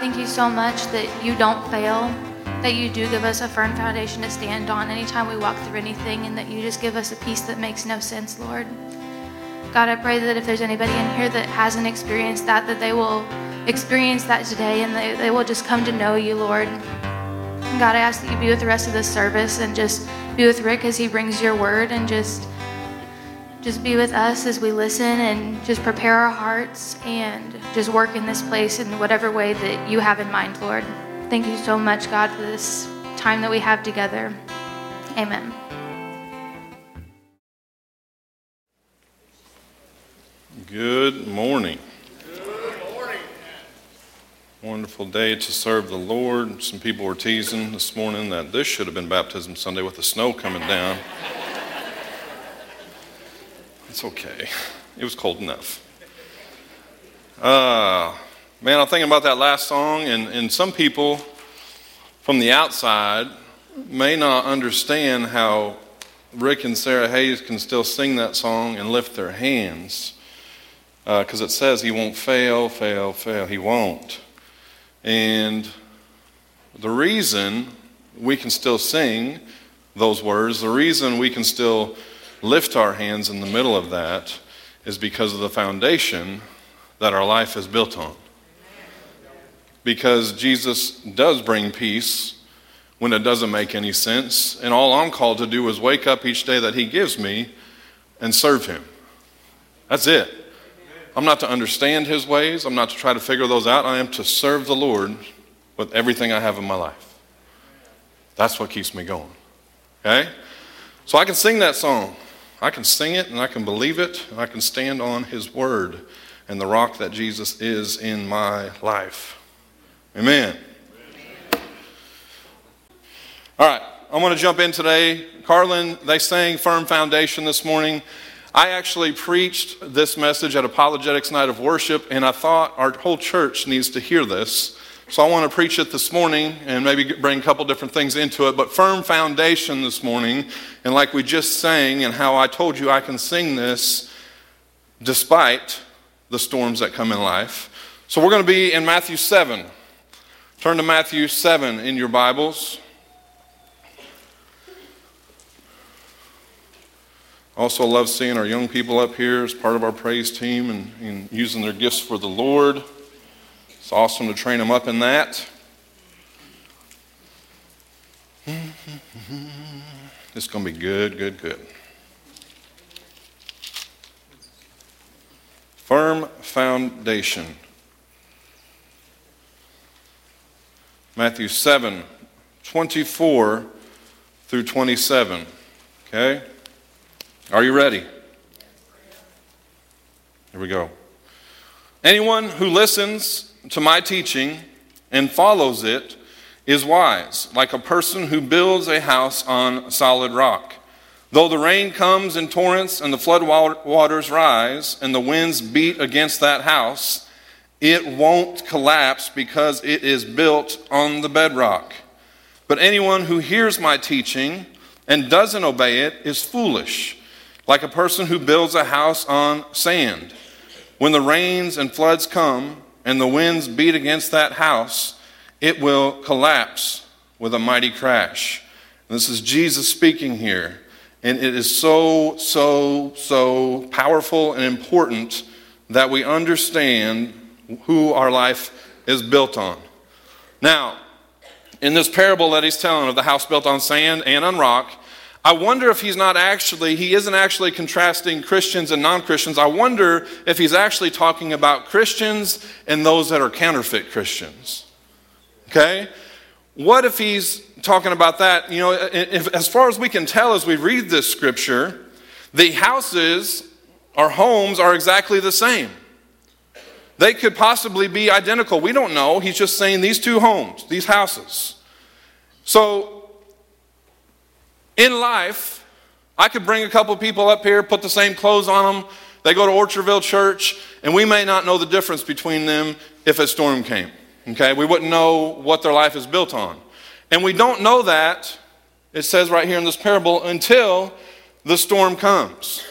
thank you so much that you don't fail, that you do give us a firm foundation to stand on anytime we walk through anything, and that you just give us a peace that makes no sense, Lord. God, I pray that if there's anybody in here that hasn't experienced that, that they will experience that today and they, they will just come to know you, Lord. God, I ask that you be with the rest of this service and just be with Rick as he brings your word and just just be with us as we listen and just prepare our hearts and just work in this place in whatever way that you have in mind, Lord. Thank you so much, God, for this time that we have together. Amen. Good morning. Good morning. Wonderful day to serve the Lord. Some people were teasing this morning that this should have been Baptism Sunday with the snow coming down. It's okay. It was cold enough. Uh, man, I'm thinking about that last song, and, and some people from the outside may not understand how Rick and Sarah Hays can still sing that song and lift their hands because uh, it says he won't fail, fail, fail. He won't. And the reason we can still sing those words, the reason we can still lift our hands in the middle of that is because of the foundation that our life is built on. Because Jesus does bring peace when it doesn't make any sense, and all I'm called to do is wake up each day that He gives me and serve Him. That's it. I'm not to understand his ways. I'm not to try to figure those out. I am to serve the Lord with everything I have in my life. That's what keeps me going. Okay? So I can sing that song. I can sing it and I can believe it and I can stand on his word and the rock that Jesus is in my life. Amen. All right, I'm going to jump in today. Carlin, they sang Firm Foundation this morning. I actually preached this message at Apologetics Night of Worship, and I thought our whole church needs to hear this. So I want to preach it this morning and maybe bring a couple different things into it, but firm foundation this morning. And like we just sang, and how I told you I can sing this despite the storms that come in life. So we're going to be in Matthew 7. Turn to Matthew 7 in your Bibles. Also, love seeing our young people up here as part of our praise team and, and using their gifts for the Lord. It's awesome to train them up in that. It's going to be good, good, good. Firm foundation. Matthew 7, 24 through 27. Okay? Are you ready? Here we go. Anyone who listens to my teaching and follows it is wise, like a person who builds a house on solid rock. Though the rain comes in torrents and the flood waters rise and the winds beat against that house, it won't collapse because it is built on the bedrock. But anyone who hears my teaching and doesn't obey it is foolish like a person who builds a house on sand. When the rains and floods come and the winds beat against that house, it will collapse with a mighty crash. This is Jesus speaking here. And it is so, so, so powerful and important that we understand who our life is built on. Now, in this parable that he's telling of the house built on sand and on rock, I wonder if he's not actually, he isn't actually contrasting Christians and non Christians. I wonder if he's actually talking about Christians and those that are counterfeit Christians. Okay? What if he's talking about that? You know, if, as far as we can tell as we read this scripture, the houses, our homes, are exactly the same. They could possibly be identical. We don't know. He's just saying these two homes, these houses. So in life, I could bring a couple people up here, put the same clothes on them. They go to Orchardville Church, and we may not know the difference between them if a storm came. Okay? We wouldn't know what their life is built on. And we don't know that, it says right here in this parable, until the storm comes.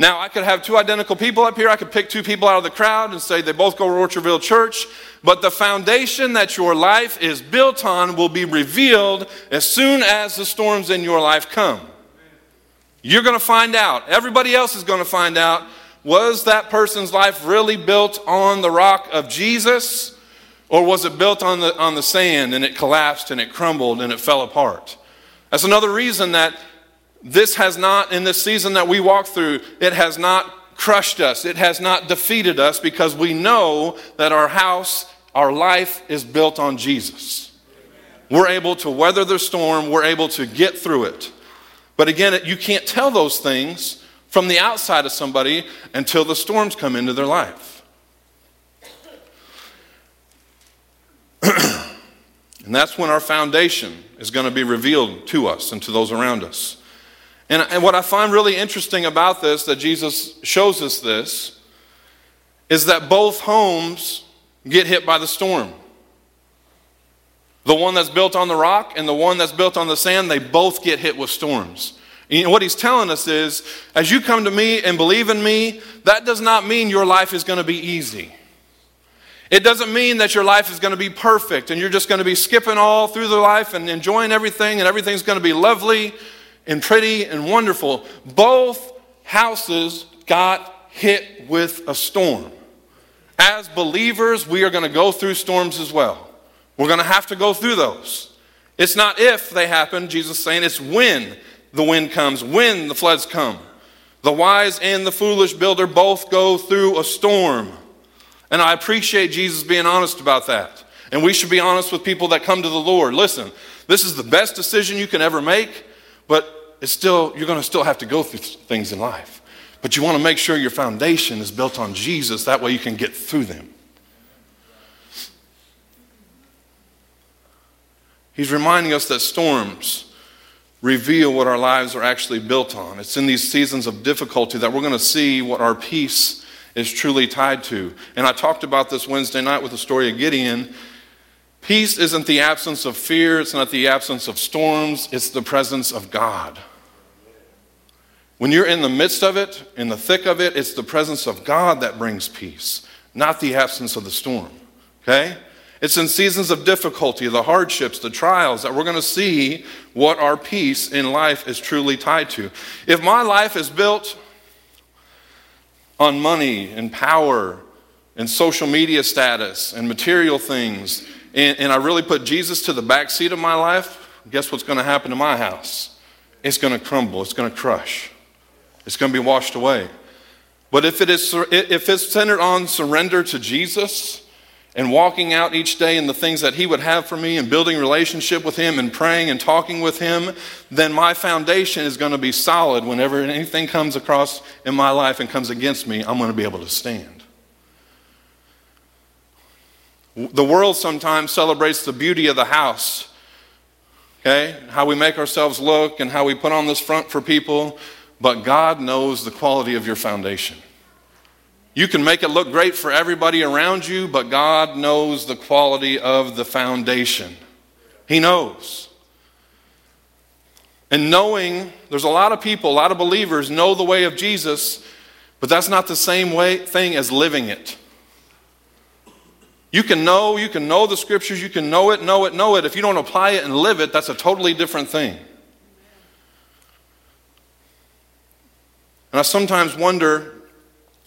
Now, I could have two identical people up here. I could pick two people out of the crowd and say they both go to Orchardville Church. But the foundation that your life is built on will be revealed as soon as the storms in your life come. You're going to find out. Everybody else is going to find out. Was that person's life really built on the rock of Jesus? Or was it built on the, on the sand and it collapsed and it crumbled and it fell apart? That's another reason that this has not, in this season that we walk through, it has not crushed us. It has not defeated us because we know that our house, our life is built on Jesus. We're able to weather the storm, we're able to get through it. But again, you can't tell those things from the outside of somebody until the storms come into their life. and that's when our foundation is going to be revealed to us and to those around us. And, and what I find really interesting about this, that Jesus shows us this, is that both homes get hit by the storm. The one that's built on the rock and the one that's built on the sand, they both get hit with storms. And what he's telling us is, as you come to me and believe in me, that does not mean your life is going to be easy. It doesn't mean that your life is going to be perfect and you're just going to be skipping all through the life and enjoying everything and everything's going to be lovely and pretty and wonderful. Both houses got hit with a storm. As believers, we are going to go through storms as well. We're going to have to go through those. It's not if they happen, Jesus is saying, it's when the wind comes, when the floods come. The wise and the foolish builder both go through a storm. And I appreciate Jesus being honest about that. And we should be honest with people that come to the Lord. Listen, this is the best decision you can ever make, but it's still you're going to still have to go through things in life. But you want to make sure your foundation is built on Jesus. That way you can get through them. He's reminding us that storms reveal what our lives are actually built on. It's in these seasons of difficulty that we're going to see what our peace is truly tied to. And I talked about this Wednesday night with the story of Gideon. Peace isn't the absence of fear, it's not the absence of storms, it's the presence of God. When you're in the midst of it, in the thick of it, it's the presence of God that brings peace, not the absence of the storm. Okay? It's in seasons of difficulty, the hardships, the trials, that we're going to see what our peace in life is truly tied to. If my life is built on money and power and social media status and material things, and, and I really put Jesus to the back seat of my life, guess what's going to happen to my house? It's going to crumble, it's going to crush, it's going to be washed away. But if, it is, if it's centered on surrender to Jesus, and walking out each day in the things that he would have for me and building relationship with him and praying and talking with him then my foundation is going to be solid whenever anything comes across in my life and comes against me i'm going to be able to stand. The world sometimes celebrates the beauty of the house okay? How we make ourselves look and how we put on this front for people but god knows the quality of your foundation you can make it look great for everybody around you, but God knows the quality of the foundation. He knows. And knowing, there's a lot of people, a lot of believers know the way of Jesus, but that's not the same way thing as living it. You can know, you can know the scriptures, you can know it, know it, know it. If you don't apply it and live it, that's a totally different thing. And I sometimes wonder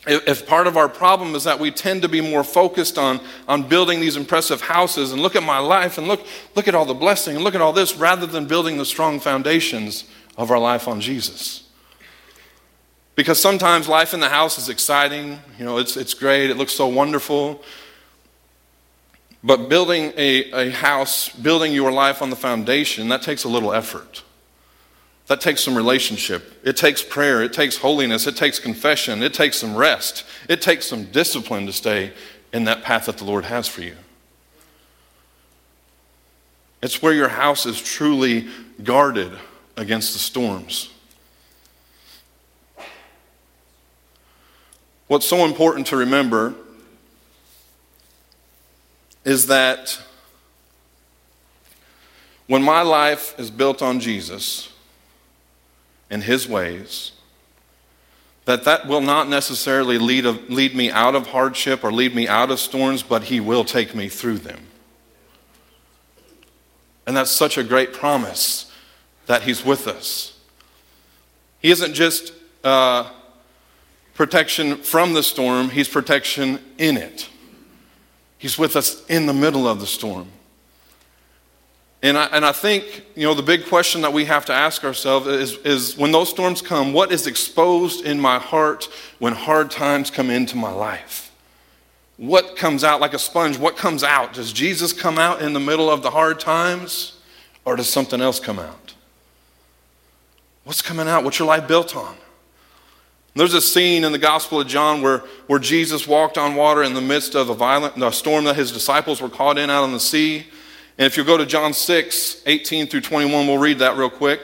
if part of our problem is that we tend to be more focused on, on building these impressive houses and look at my life and look, look at all the blessing and look at all this rather than building the strong foundations of our life on Jesus. Because sometimes life in the house is exciting, you know, it's, it's great, it looks so wonderful. But building a, a house, building your life on the foundation, that takes a little effort. That takes some relationship. It takes prayer. It takes holiness. It takes confession. It takes some rest. It takes some discipline to stay in that path that the Lord has for you. It's where your house is truly guarded against the storms. What's so important to remember is that when my life is built on Jesus, and His ways, that that will not necessarily lead, lead me out of hardship or lead me out of storms, but He will take me through them. And that's such a great promise that He's with us. He isn't just uh, protection from the storm, He's protection in it. He's with us in the middle of the storm. And I, and I think, you know, the big question that we have to ask ourselves is, is when those storms come, what is exposed in my heart when hard times come into my life? What comes out like a sponge? What comes out? Does Jesus come out in the middle of the hard times or does something else come out? What's coming out? What's your life built on? There's a scene in the Gospel of John where, where Jesus walked on water in the midst of a violent storm that his disciples were caught in out on the sea. And if you go to John 6, 18 through 21, we'll read that real quick.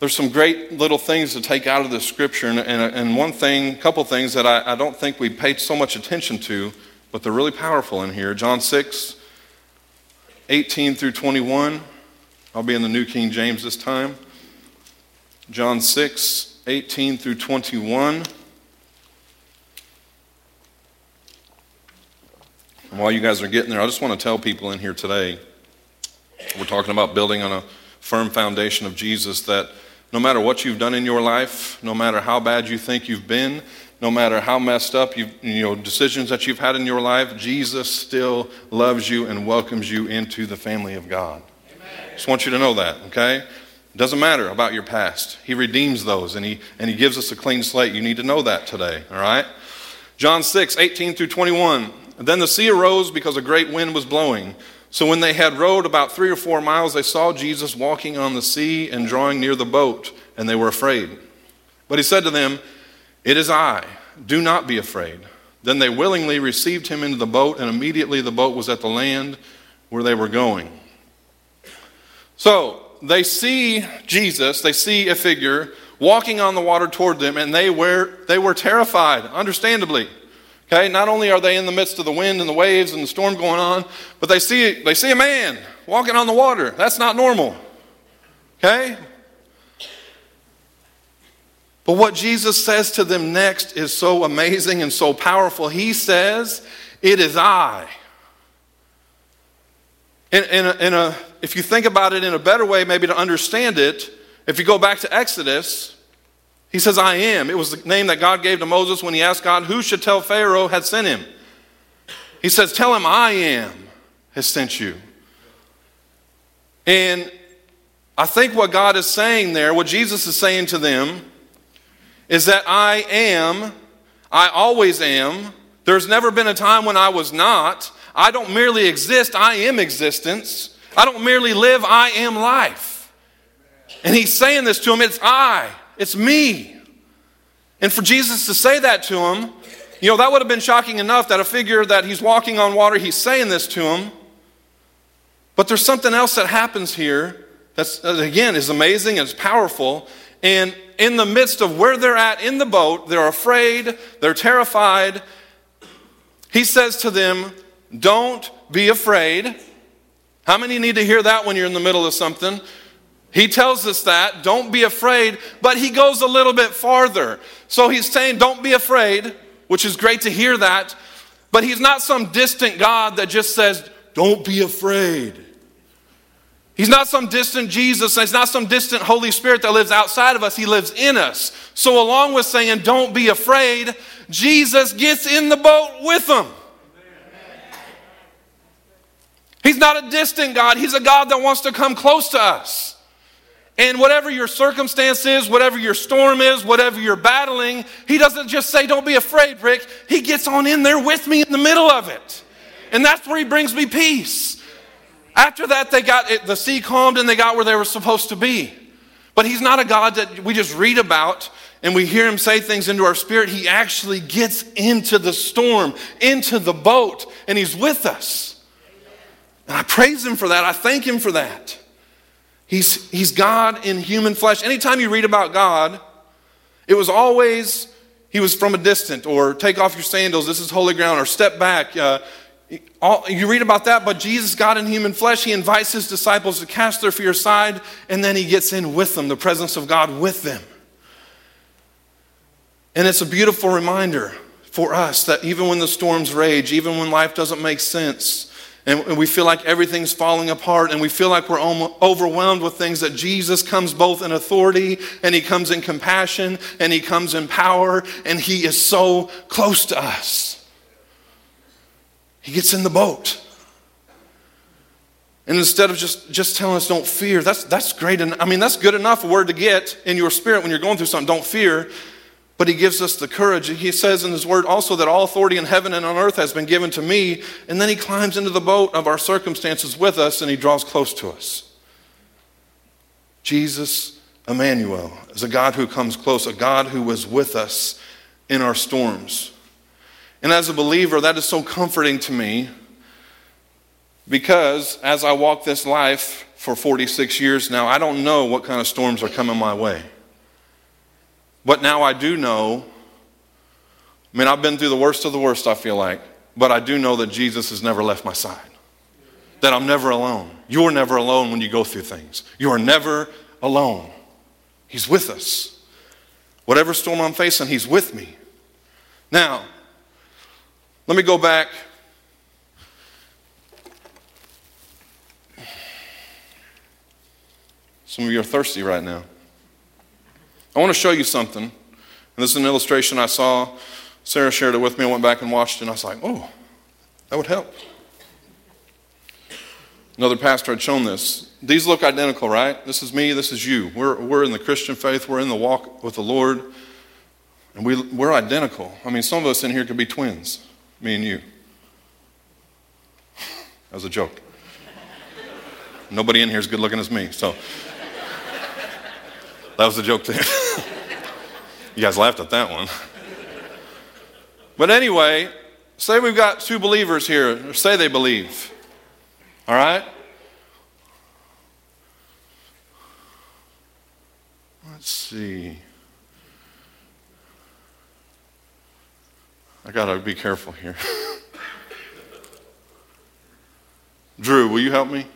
There's some great little things to take out of the scripture, and, and, one thing, a couple things that I, I don't think we paid so much attention to, but they're really powerful in here. John 6, 18 through 21. I'll be in the New King James this time. John 6, 18 through 21. And while you guys are getting there, I just want to tell people in here today we're talking about building on a firm foundation of Jesus that no matter what you've done in your life, no matter how bad you think you've been, no matter how messed up you know decisions that you've had in your life, Jesus still loves you and welcomes you into the family of God. Amen. Just want you to know that, okay? It doesn't matter about your past. He redeems those and he and he gives us a clean slate. You need to know that today, all right? John 6, 18 through 21. Then the sea arose because a great wind was blowing. So when they had rowed about three or four miles, they saw Jesus walking on the sea and drawing near the boat, and they were afraid. But he said to them, It is I, do not be afraid. Then they willingly received him into the boat, and immediately the boat was at the land where they were going. So they see Jesus, they see a figure walking on the water toward them, and they were, they were terrified, understandably. Okay, not only are they in the midst of the wind and the waves and the storm going on, but they see, they see a man walking on the water. That's not normal. Okay? But what Jesus says to them next is so amazing and so powerful. He says, It is I. In, in, a, in a, if you think about it in a better way, maybe to understand it, if you go back to Exodus, he says, I am. It was the name that God gave to Moses when he asked God who should tell Pharaoh had sent him. He says, Tell him I am has sent you. And I think what God is saying there, what Jesus is saying to them, is that I am, I always am. There's never been a time when I was not. I don't merely exist, I am existence. I don't merely live, I am life. And he's saying this to him, it's I. It's me. And for Jesus to say that to him, you know, that would have been shocking enough that a figure that he's walking on water, he's saying this to him. But there's something else that happens here that's, that again, is amazing and it's powerful. And in the midst of where they're at in the boat, they're afraid, they're terrified. He says to them, Don't be afraid. How many need to hear that when you're in the middle of something? He tells us that, don't be afraid, but he goes a little bit farther. So he's saying, don't be afraid, which is great to hear that, but he's not some distant God that just says, don't be afraid. He's not some distant Jesus, and he's not some distant Holy Spirit that lives outside of us, he lives in us. So, along with saying, don't be afraid, Jesus gets in the boat with them. He's not a distant God, he's a God that wants to come close to us. And whatever your circumstance is, whatever your storm is, whatever you're battling, he doesn't just say, Don't be afraid, Rick. He gets on in there with me in the middle of it. And that's where he brings me peace. After that, they got it, the sea calmed and they got where they were supposed to be. But he's not a God that we just read about and we hear him say things into our spirit. He actually gets into the storm, into the boat, and he's with us. And I praise him for that. I thank him for that. He's, he's God in human flesh. Anytime you read about God, it was always he was from a distance, or take off your sandals, this is holy ground, or step back. Uh, all, you read about that, but Jesus, God in human flesh, he invites his disciples to cast their fear aside, and then he gets in with them, the presence of God with them. And it's a beautiful reminder for us that even when the storms rage, even when life doesn't make sense, and we feel like everything's falling apart, and we feel like we're overwhelmed with things, that Jesus comes both in authority, and he comes in compassion, and he comes in power, and he is so close to us. He gets in the boat. And instead of just, just telling us don't fear, that's, that's great. And I mean, that's good enough a word to get in your spirit when you're going through something. Don't fear. But he gives us the courage. He says in his word also that all authority in heaven and on earth has been given to me. And then he climbs into the boat of our circumstances with us and he draws close to us. Jesus, Emmanuel, is a God who comes close, a God who was with us in our storms. And as a believer, that is so comforting to me because as I walk this life for 46 years now, I don't know what kind of storms are coming my way. But now I do know. I mean, I've been through the worst of the worst, I feel like. But I do know that Jesus has never left my side. That I'm never alone. You're never alone when you go through things. You are never alone. He's with us. Whatever storm I'm facing, He's with me. Now, let me go back. Some of you are thirsty right now. I want to show you something. And this is an illustration I saw. Sarah shared it with me. I went back and watched it, and I was like, oh, that would help. Another pastor had shown this. These look identical, right? This is me, this is you. We're, we're in the Christian faith, we're in the walk with the Lord, and we, we're identical. I mean, some of us in here could be twins me and you. That was a joke. Nobody in here is good looking as me, so that was a joke too. you guys laughed at that one. But anyway, say we've got two believers here, or say they believe. All right? Let's see. I got to be careful here. Drew, will you help me?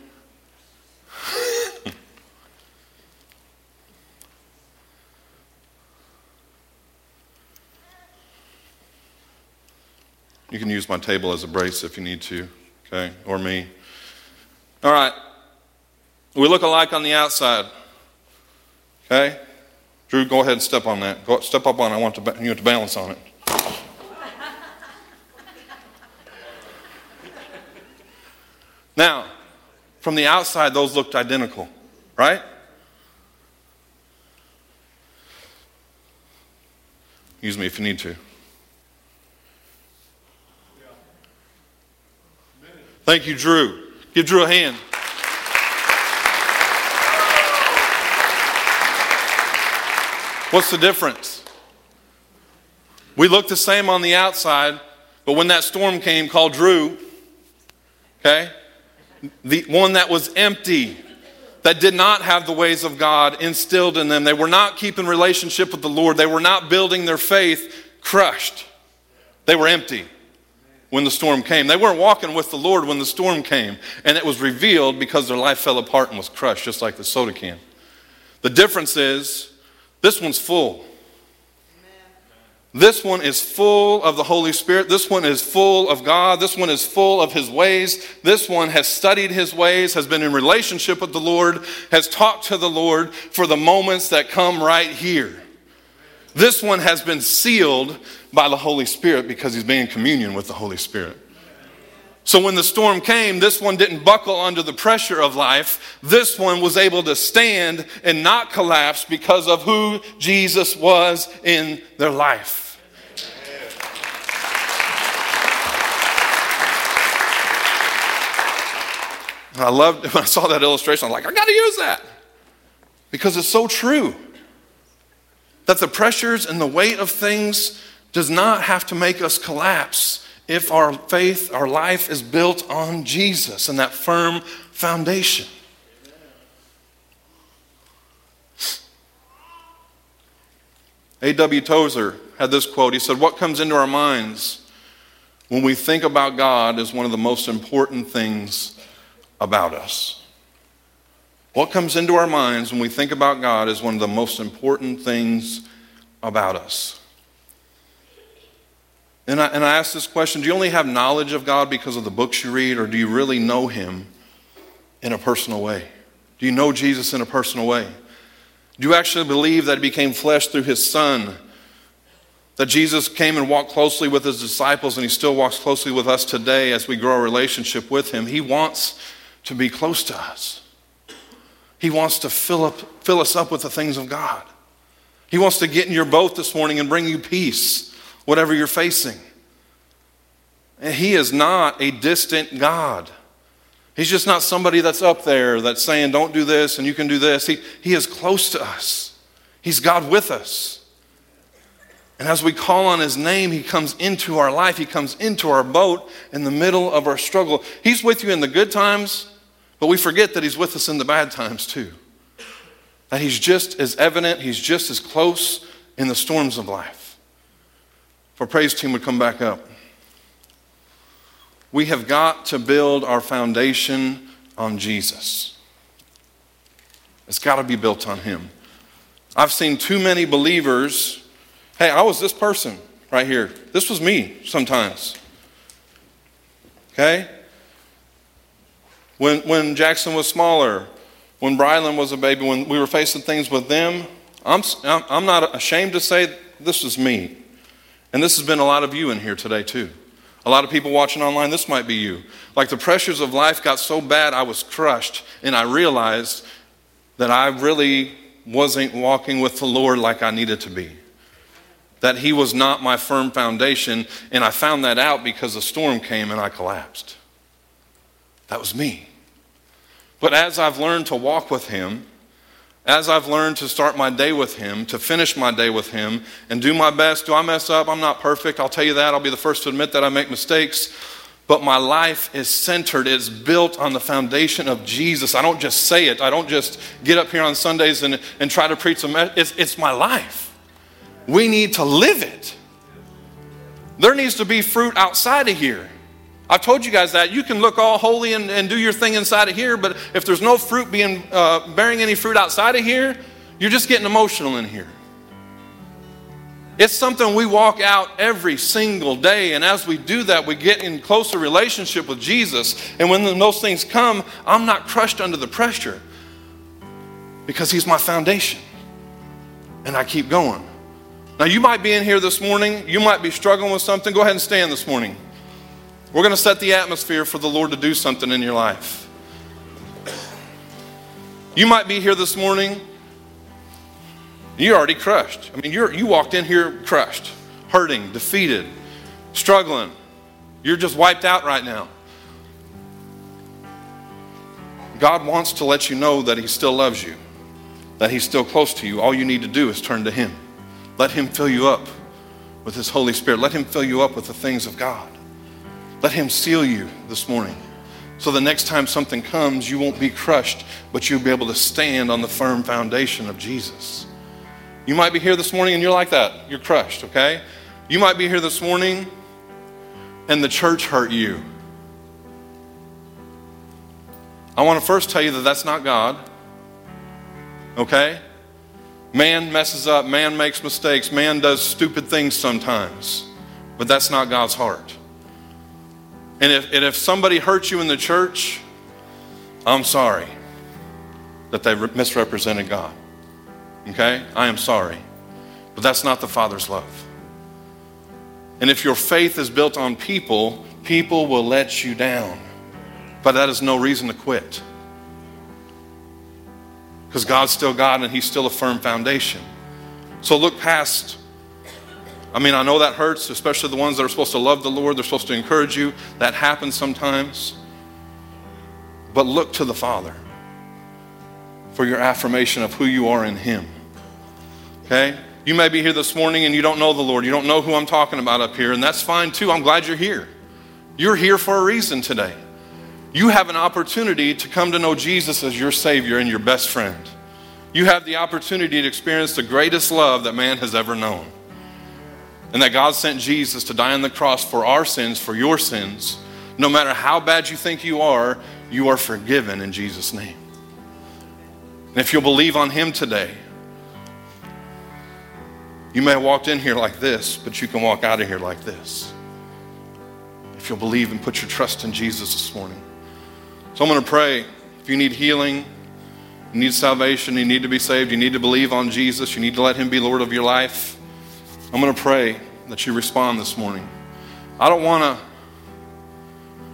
You can use my table as a brace if you need to, okay? Or me. All right. We look alike on the outside. Okay? Drew, go ahead and step on that. Go, step up on it. I want to, you to balance on it. Now, from the outside, those looked identical, right? Use me if you need to. Thank you, Drew. Give Drew a hand. What's the difference? We look the same on the outside, but when that storm came called Drew, okay, the one that was empty, that did not have the ways of God instilled in them. They were not keeping relationship with the Lord. They were not building their faith, crushed. They were empty when the storm came. They weren't walking with the Lord when the storm came. And it was revealed because their life fell apart and was crushed, just like the soda can. The difference is this one's full. This one is full of the Holy Spirit. This one is full of God. This one is full of His ways. This one has studied His ways, has been in relationship with the Lord, has talked to the Lord for the moments that come right here. This one has been sealed by the Holy Spirit because he's been in communion with the Holy Spirit. So when the storm came, this one didn't buckle under the pressure of life. This one was able to stand and not collapse because of who Jesus was in their life. I loved when I saw that illustration. I'm like, I got to use that because it's so true that the pressures and the weight of things does not have to make us collapse if our faith, our life is built on Jesus and that firm foundation. A.W. Tozer had this quote. He said, What comes into our minds when we think about God is one of the most important things about us. What comes into our minds when we think about God is one of the most important things about us. And I, and I ask this question Do you only have knowledge of God because of the books you read, or do you really know Him in a personal way? Do you know Jesus in a personal way? Do you actually believe that He became flesh through His Son? That Jesus came and walked closely with his disciples, and he still walks closely with us today as we grow a relationship with him. He wants to be close to us. He wants to fill, up, fill us up with the things of God. He wants to get in your boat this morning and bring you peace, whatever you're facing. And he is not a distant God. He's just not somebody that's up there that's saying, don't do this and you can do this. He, he is close to us, He's God with us. And as we call on his name, he comes into our life. He comes into our boat in the middle of our struggle. He's with you in the good times, but we forget that he's with us in the bad times too. That he's just as evident, he's just as close in the storms of life. If our praise team would come back up. We have got to build our foundation on Jesus. It's got to be built on him. I've seen too many believers Hey, I was this person right here. This was me sometimes. Okay? When, when Jackson was smaller, when Brylan was a baby, when we were facing things with them, I'm, I'm not ashamed to say this is me. And this has been a lot of you in here today, too. A lot of people watching online, this might be you. Like the pressures of life got so bad, I was crushed, and I realized that I really wasn't walking with the Lord like I needed to be that he was not my firm foundation, and I found that out because a storm came and I collapsed. That was me. But as I've learned to walk with him, as I've learned to start my day with him, to finish my day with him, and do my best, do I mess up? I'm not perfect. I'll tell you that. I'll be the first to admit that I make mistakes. But my life is centered, it's built on the foundation of Jesus. I don't just say it, I don't just get up here on Sundays and, and try to preach a message. It's, it's my life. We need to live it. There needs to be fruit outside of here. I've told you guys that. You can look all holy and, and do your thing inside of here, but if there's no fruit being uh, bearing any fruit outside of here, you're just getting emotional in here. It's something we walk out every single day, and as we do that, we get in closer relationship with Jesus. And when those things come, I'm not crushed under the pressure because He's my foundation, and I keep going. Now, you might be in here this morning, you might be struggling with something. Go ahead and stand this morning. We're going to set the atmosphere for the Lord to do something in your life. You might be here this morning, you're already crushed. I mean, you're, you walked in here crushed, hurting, defeated, struggling. You're just wiped out right now. God wants to let you know that He still loves you, that He's still close to you. All you need to do is turn to Him. Let Him fill you up with His Holy Spirit. Let Him fill you up with the things of God. Let Him seal you this morning. So the next time something comes, you won't be crushed, but you'll be able to stand on the firm foundation of Jesus. You might be here this morning and you're like that. You're crushed, okay? You might be here this morning and the church hurt you. I want to first tell you that that's not God, okay? Man messes up, man makes mistakes, man does stupid things sometimes, but that's not God's heart. And if, and if somebody hurts you in the church, I'm sorry that they misrepresented God. Okay? I am sorry. But that's not the Father's love. And if your faith is built on people, people will let you down. But that is no reason to quit because God's still God and He's still a firm foundation. So look past. I mean, I know that hurts, especially the ones that are supposed to love the Lord, they're supposed to encourage you. That happens sometimes. But look to the Father for your affirmation of who you are in Him. Okay? You may be here this morning and you don't know the Lord. You don't know who I'm talking about up here, and that's fine too. I'm glad you're here. You're here for a reason today you have an opportunity to come to know Jesus as your Savior and your best friend. You have the opportunity to experience the greatest love that man has ever known. And that God sent Jesus to die on the cross for our sins, for your sins. No matter how bad you think you are, you are forgiven in Jesus' name. And if you'll believe on Him today, you may have walked in here like this, but you can walk out of here like this. If you'll believe and put your trust in Jesus this morning. So I'm going to pray. If you need healing, you need salvation, you need to be saved, you need to believe on Jesus, you need to let Him be Lord of your life. I'm going to pray that you respond this morning. I don't want to.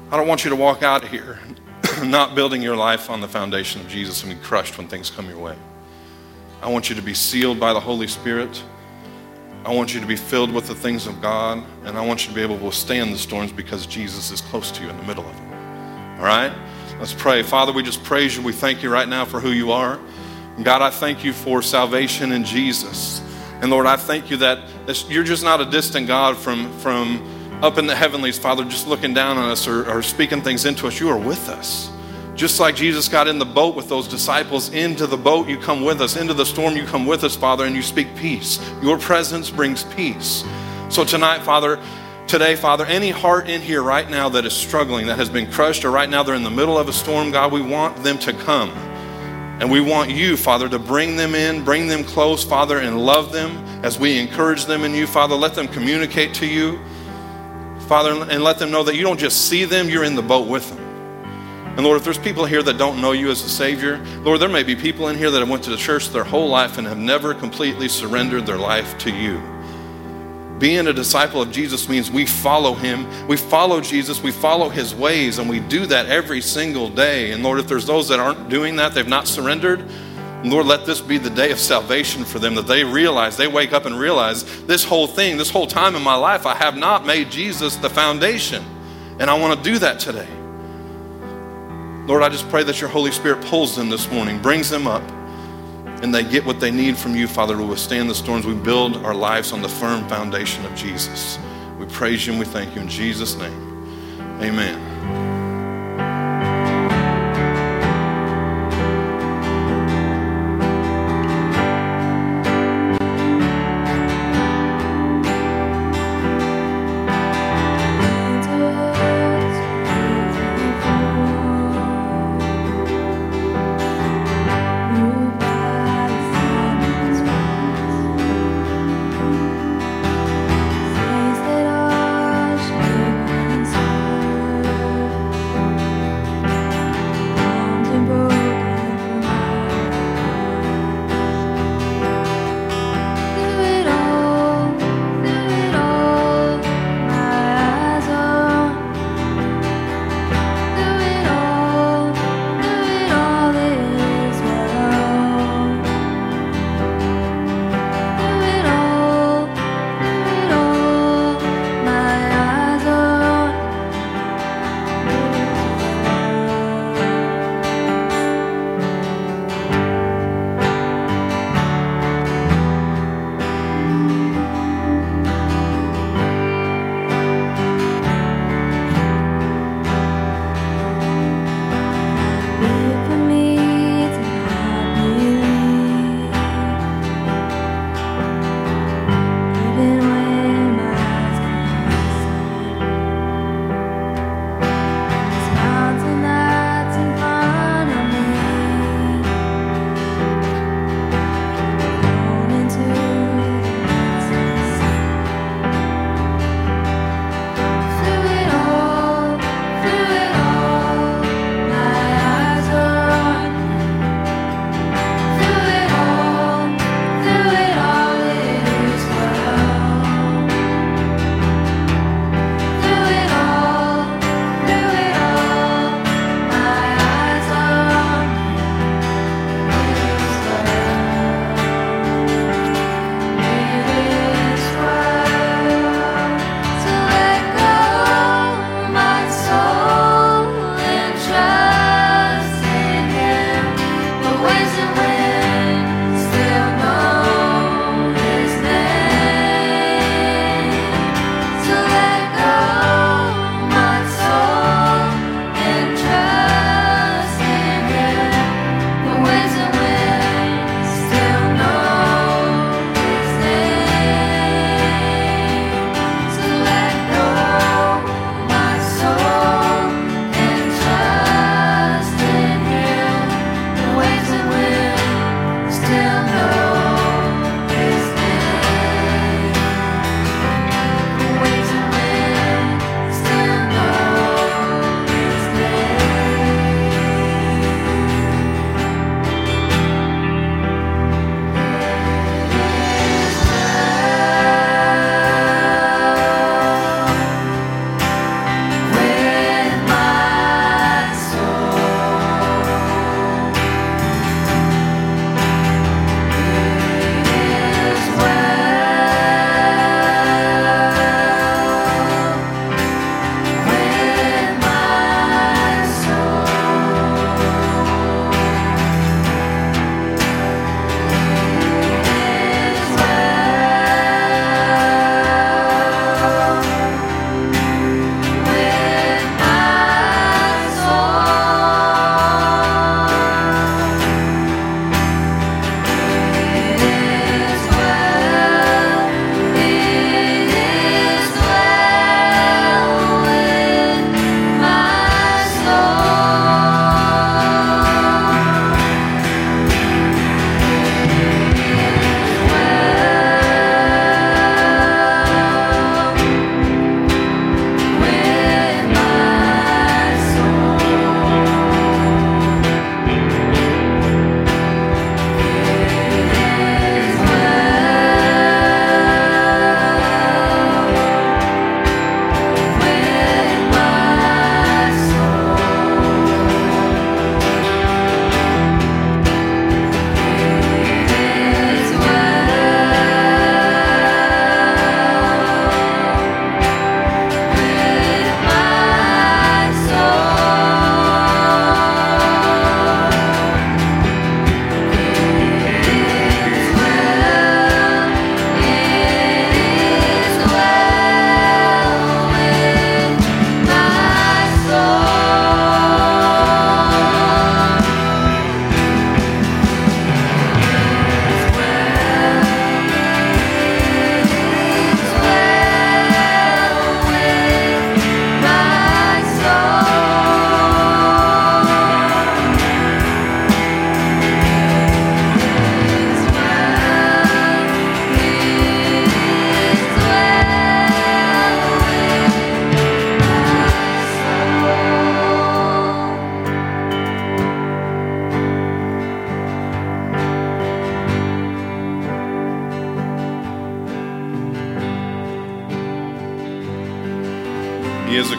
I don't want you to walk out of here not building your life on the foundation of Jesus and be crushed when things come your way. I want you to be sealed by the Holy Spirit. I want you to be filled with the things of God, and I want you to be able to withstand the storms because Jesus is close to you in the middle of them. All right? Let's pray. Father, we just praise you. We thank you right now for who you are. God, I thank you for salvation in Jesus. And Lord, I thank you that you're just not a distant God from, from up in the heavenlies, Father, just looking down on us or, or speaking things into us. You are with us. Just like Jesus got in the boat with those disciples, into the boat you come with us, into the storm you come with us, Father, and you speak peace. Your presence brings peace. So tonight, Father, today, Father, any heart in here right now that is struggling, that has been crushed, or right now they're in the middle of a storm, God, we want them to come. And we want you, Father, to bring them in, bring them close, Father, and love them as we encourage them in you, Father. Let them communicate to you, Father, and let them know that you don't just see them, you're in the boat with them. And Lord, if there's people here that don't know you as a Savior, Lord, there may be people in here that have went to the church their whole life and have never completely surrendered their life to you. Being a disciple of Jesus means we follow him. We follow Jesus. We follow his ways, and we do that every single day. And Lord, if there's those that aren't doing that, they've not surrendered, Lord, let this be the day of salvation for them that they realize, they wake up and realize this whole thing, this whole time in my life, I have not made Jesus the foundation. And I want to do that today. Lord, I just pray that your Holy Spirit pulls them this morning, brings them up, and they get what they need from you, Father, to withstand the storms. We build our lives on the firm foundation of Jesus. We praise you and we thank you in Jesus' name. Amen.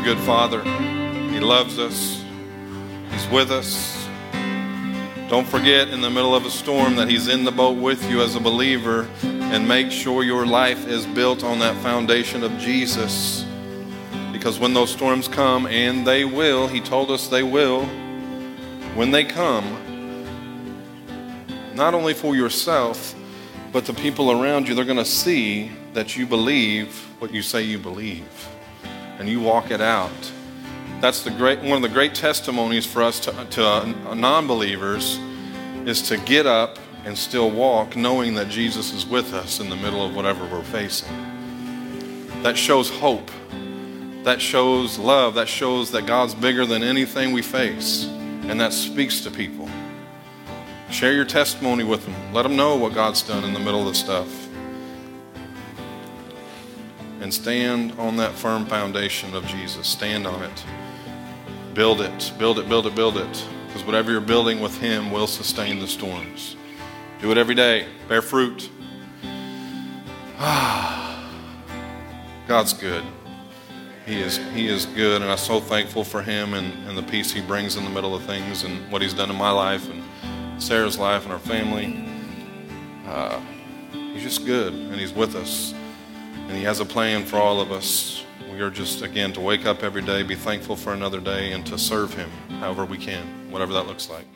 Good Father. He loves us, He's with us. Don't forget in the middle of a storm that He's in the boat with you as a believer, and make sure your life is built on that foundation of Jesus. Because when those storms come, and they will, He told us they will, when they come, not only for yourself, but the people around you, they're going to see that you believe what you say you believe and you walk it out. That's the great, one of the great testimonies for us to, to non believers is to get up and still walk knowing that Jesus is with us in the middle of whatever we're facing. That shows hope. That shows love. That shows that God's bigger than anything we face. And that speaks to people. Share your testimony with them. Let them know what God's done in the middle of stuff. And stand on that firm foundation of Jesus. Stand on it. Build it, build it, build it, build it. Because whatever you're building with Him will sustain the storms. Do it every day. Bear fruit. Ah, God's good. He is, he is good, and I'm so thankful for Him and, and the peace He brings in the middle of things and what He's done in my life and Sarah's life and our family. Uh, he's just good, and He's with us, and He has a plan for all of us. We are just, again, to wake up every day, be thankful for another day, and to serve Him however we can, whatever that looks like.